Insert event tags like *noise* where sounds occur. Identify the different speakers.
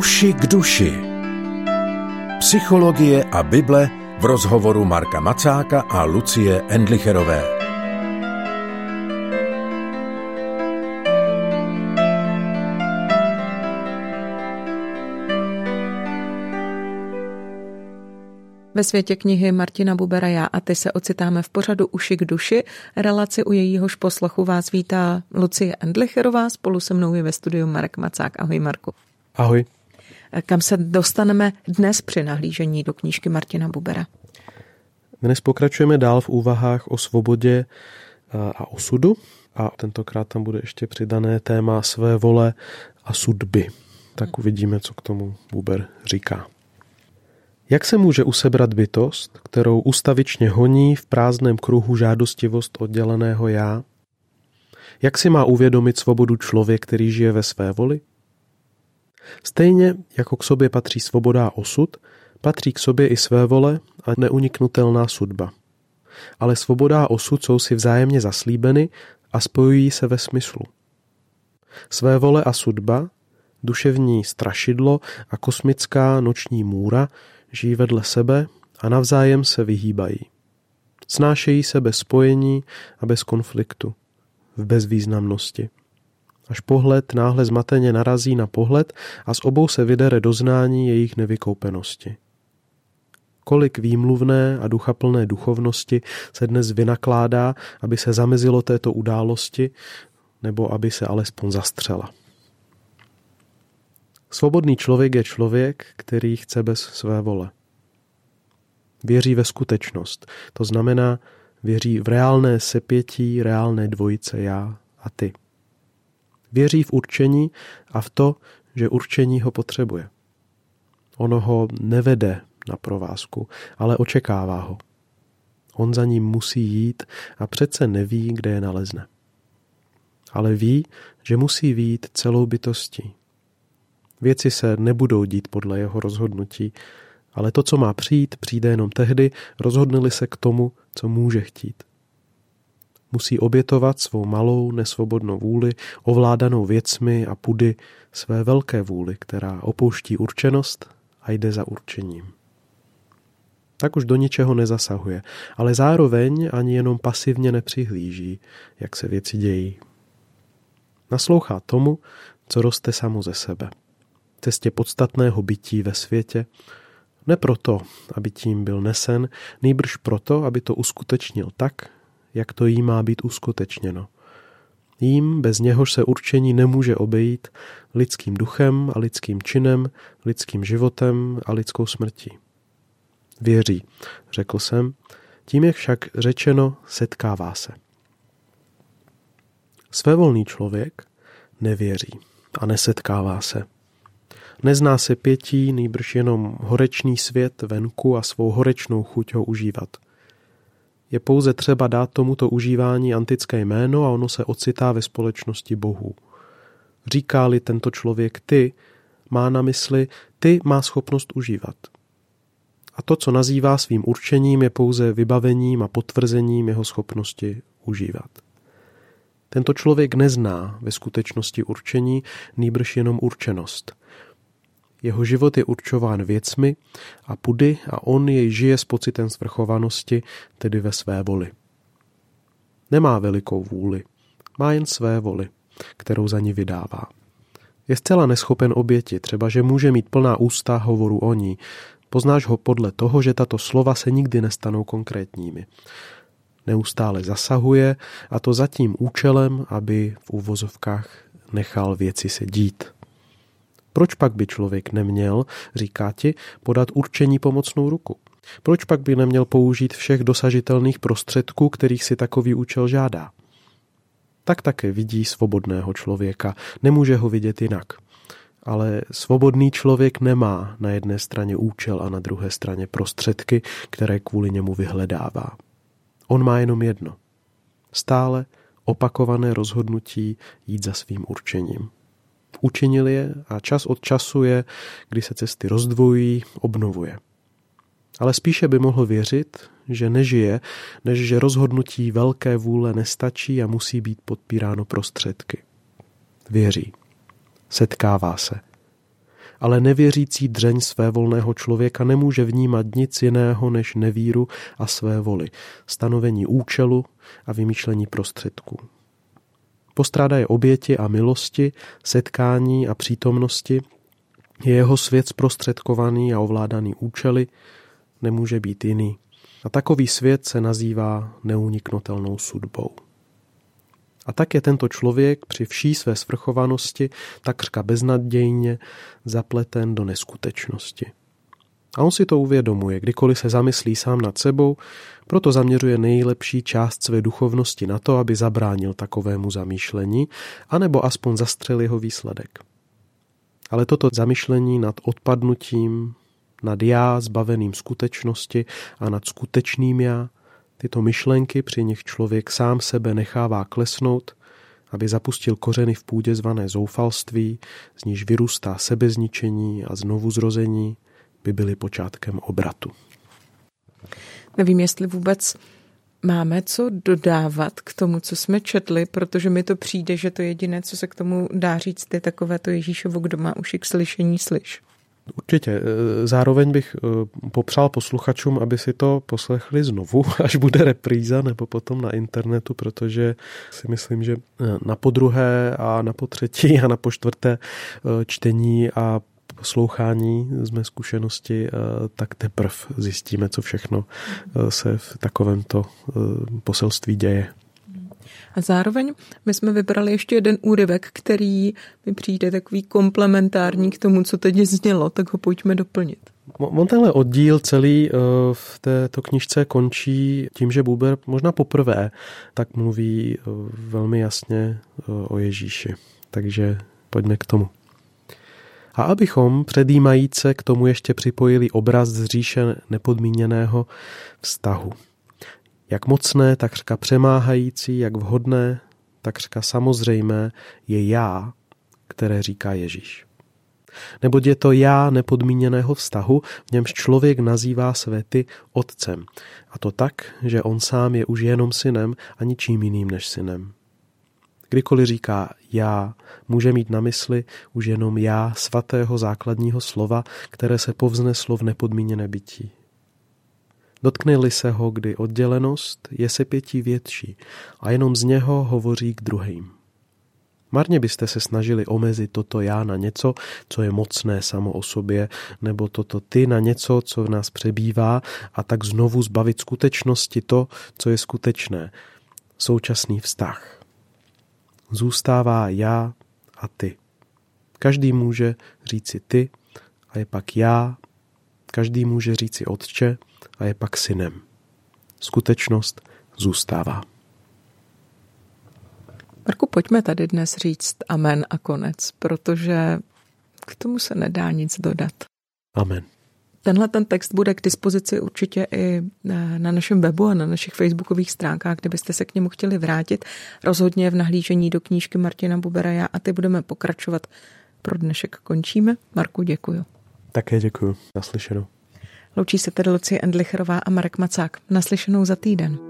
Speaker 1: Uši k duši. Psychologie a Bible v rozhovoru Marka Macáka a Lucie Endlicherové.
Speaker 2: Ve světě knihy Martina Bubera Já a ty se ocitáme v pořadu Uši k duši. Relaci u jejíhož poslechu vás vítá Lucie Endlicherová, spolu se mnou je ve studiu Marek Macák. Ahoj Marku.
Speaker 3: Ahoj.
Speaker 2: Kam se dostaneme dnes při nahlížení do knížky Martina Bubera?
Speaker 3: Dnes pokračujeme dál v úvahách o svobodě a osudu a tentokrát tam bude ještě přidané téma své vole a sudby. Tak uvidíme, co k tomu Buber říká. Jak se může usebrat bytost, kterou ustavičně honí v prázdném kruhu žádostivost odděleného já? Jak si má uvědomit svobodu člověk, který žije ve své voli? Stejně jako k sobě patří svoboda a osud, patří k sobě i své vole a neuniknutelná sudba. Ale svoboda a osud jsou si vzájemně zaslíbeny a spojují se ve smyslu. Své vole a sudba, duševní strašidlo a kosmická noční můra žijí vedle sebe a navzájem se vyhýbají. Snášejí se bez spojení a bez konfliktu, v bezvýznamnosti. Až pohled náhle zmateně narazí na pohled a z obou se vydere doznání jejich nevykoupenosti. Kolik výmluvné a duchaplné duchovnosti se dnes vynakládá, aby se zamezilo této události, nebo aby se alespoň zastřela. Svobodný člověk je člověk, který chce bez své vole. Věří ve skutečnost, to znamená, věří v reálné sepětí, reálné dvojice já a ty. Věří v určení a v to, že určení ho potřebuje. Ono ho nevede na provázku, ale očekává ho. On za ním musí jít a přece neví, kde je nalezne. Ale ví, že musí výjít celou bytostí, Věci se nebudou dít podle jeho rozhodnutí, ale to, co má přijít, přijde jenom tehdy, rozhodnili se k tomu, co může chtít. Musí obětovat svou malou, nesvobodnou vůli, ovládanou věcmi a pudy své velké vůli, která opouští určenost a jde za určením. Tak už do ničeho nezasahuje, ale zároveň ani jenom pasivně nepřihlíží, jak se věci dějí. Naslouchá tomu, co roste samo ze sebe cestě podstatného bytí ve světě, ne proto, aby tím byl nesen, nejbrž proto, aby to uskutečnil tak, jak to jí má být uskutečněno. Jím, bez něhož se určení nemůže obejít lidským duchem a lidským činem, lidským životem a lidskou smrtí. Věří, řekl jsem, tím je však řečeno setkává se. Svévolný člověk nevěří a nesetkává se. Nezná se pětí, nejbrž jenom horečný svět venku a svou horečnou chuť ho užívat. Je pouze třeba dát tomuto užívání antické jméno a ono se ocitá ve společnosti bohů. Říká-li tento člověk ty, má na mysli, ty má schopnost užívat. A to, co nazývá svým určením, je pouze vybavením a potvrzením jeho schopnosti užívat. Tento člověk nezná ve skutečnosti určení, nýbrž jenom určenost – jeho život je určován věcmi a pudy a on jej žije s pocitem svrchovanosti, tedy ve své voli. Nemá velikou vůli, má jen své voli, kterou za ní vydává. Je zcela neschopen oběti, třeba že může mít plná ústa hovoru o ní. Poznáš ho podle toho, že tato slova se nikdy nestanou konkrétními. Neustále zasahuje a to za tím účelem, aby v úvozovkách nechal věci se dít. Proč pak by člověk neměl, říká ti, podat určení pomocnou ruku? Proč pak by neměl použít všech dosažitelných prostředků, kterých si takový účel žádá? Tak také vidí svobodného člověka, nemůže ho vidět jinak. Ale svobodný člověk nemá na jedné straně účel a na druhé straně prostředky, které kvůli němu vyhledává. On má jenom jedno. Stále opakované rozhodnutí jít za svým určením učinil je a čas od času je, kdy se cesty rozdvojí, obnovuje. Ale spíše by mohl věřit, že nežije, než že rozhodnutí velké vůle nestačí a musí být podpíráno prostředky. Věří. Setkává se. ale nevěřící dřeň své volného člověka nemůže vnímat nic jiného než nevíru a své voli, stanovení účelu a vymýšlení prostředků. Postrádaje oběti a milosti, setkání a přítomnosti, je jeho svět zprostředkovaný a ovládaný účely, nemůže být jiný. A takový svět se nazývá neuniknutelnou sudbou. A tak je tento člověk při vší své svrchovanosti takřka beznadějně zapleten do neskutečnosti. A on si to uvědomuje, kdykoliv se zamyslí sám nad sebou, proto zaměřuje nejlepší část své duchovnosti na to, aby zabránil takovému zamýšlení, anebo aspoň zastřel jeho výsledek. Ale toto zamyšlení nad odpadnutím, nad já zbaveným skutečnosti a nad skutečným já, tyto myšlenky, při nich člověk sám sebe nechává klesnout, aby zapustil kořeny v půdě zvané zoufalství, z níž vyrůstá sebezničení a znovu zrození, by byly počátkem obratu.
Speaker 2: Nevím, jestli vůbec máme co dodávat k tomu, co jsme četli, protože mi to přijde, že to jediné, co se k tomu dá říct, je takové to Ježíšovo, kdo má uši k slyšení, slyš.
Speaker 3: Určitě. E, zároveň bych e, popřál posluchačům, aby si to poslechli znovu, *laughs* až bude repríza nebo potom na internetu, protože si myslím, že e, na podruhé a na potřetí a na počtvrté čtení a poslouchání z mé zkušenosti, tak teprve zjistíme, co všechno se v takovémto poselství děje.
Speaker 2: A zároveň my jsme vybrali ještě jeden úryvek, který mi přijde takový komplementární k tomu, co teď znělo, tak ho pojďme doplnit.
Speaker 3: On tenhle oddíl celý eh, v této knižce končí tím, že Buber možná poprvé tak mluví eh, velmi jasně eh, o Ježíši. Takže pojďme k tomu. A abychom předjímajíce k tomu ještě připojili obraz z říše nepodmíněného vztahu. Jak mocné, takřka přemáhající, jak vhodné, takřka samozřejmé je já, které říká Ježíš. Neboť je to já nepodmíněného vztahu, v němž člověk nazývá své ty otcem. A to tak, že on sám je už jenom synem a ničím jiným než synem. Kdykoliv říká já, může mít na mysli už jenom já svatého základního slova, které se povzneslo v nepodmíněné bytí. Dotkne-li se ho kdy oddělenost, je se pětí větší a jenom z něho hovoří k druhým. Marně byste se snažili omezit toto já na něco, co je mocné samo o sobě, nebo toto ty na něco, co v nás přebývá a tak znovu zbavit skutečnosti to, co je skutečné. Současný vztah. Zůstává já a ty. Každý může říci ty a je pak já. Každý může říci otče a je pak synem. Skutečnost zůstává.
Speaker 2: Marku, pojďme tady dnes říct amen a konec, protože k tomu se nedá nic dodat.
Speaker 3: Amen.
Speaker 2: Tenhle ten text bude k dispozici určitě i na našem webu a na našich facebookových stránkách, kdybyste se k němu chtěli vrátit. Rozhodně v nahlížení do knížky Martina Bubera a ty budeme pokračovat. Pro dnešek končíme. Marku, děkuji.
Speaker 3: Také děkuji. Naslyšenou.
Speaker 2: Loučí se tedy Lucie Endlicherová a Marek Macák. Naslyšenou za týden.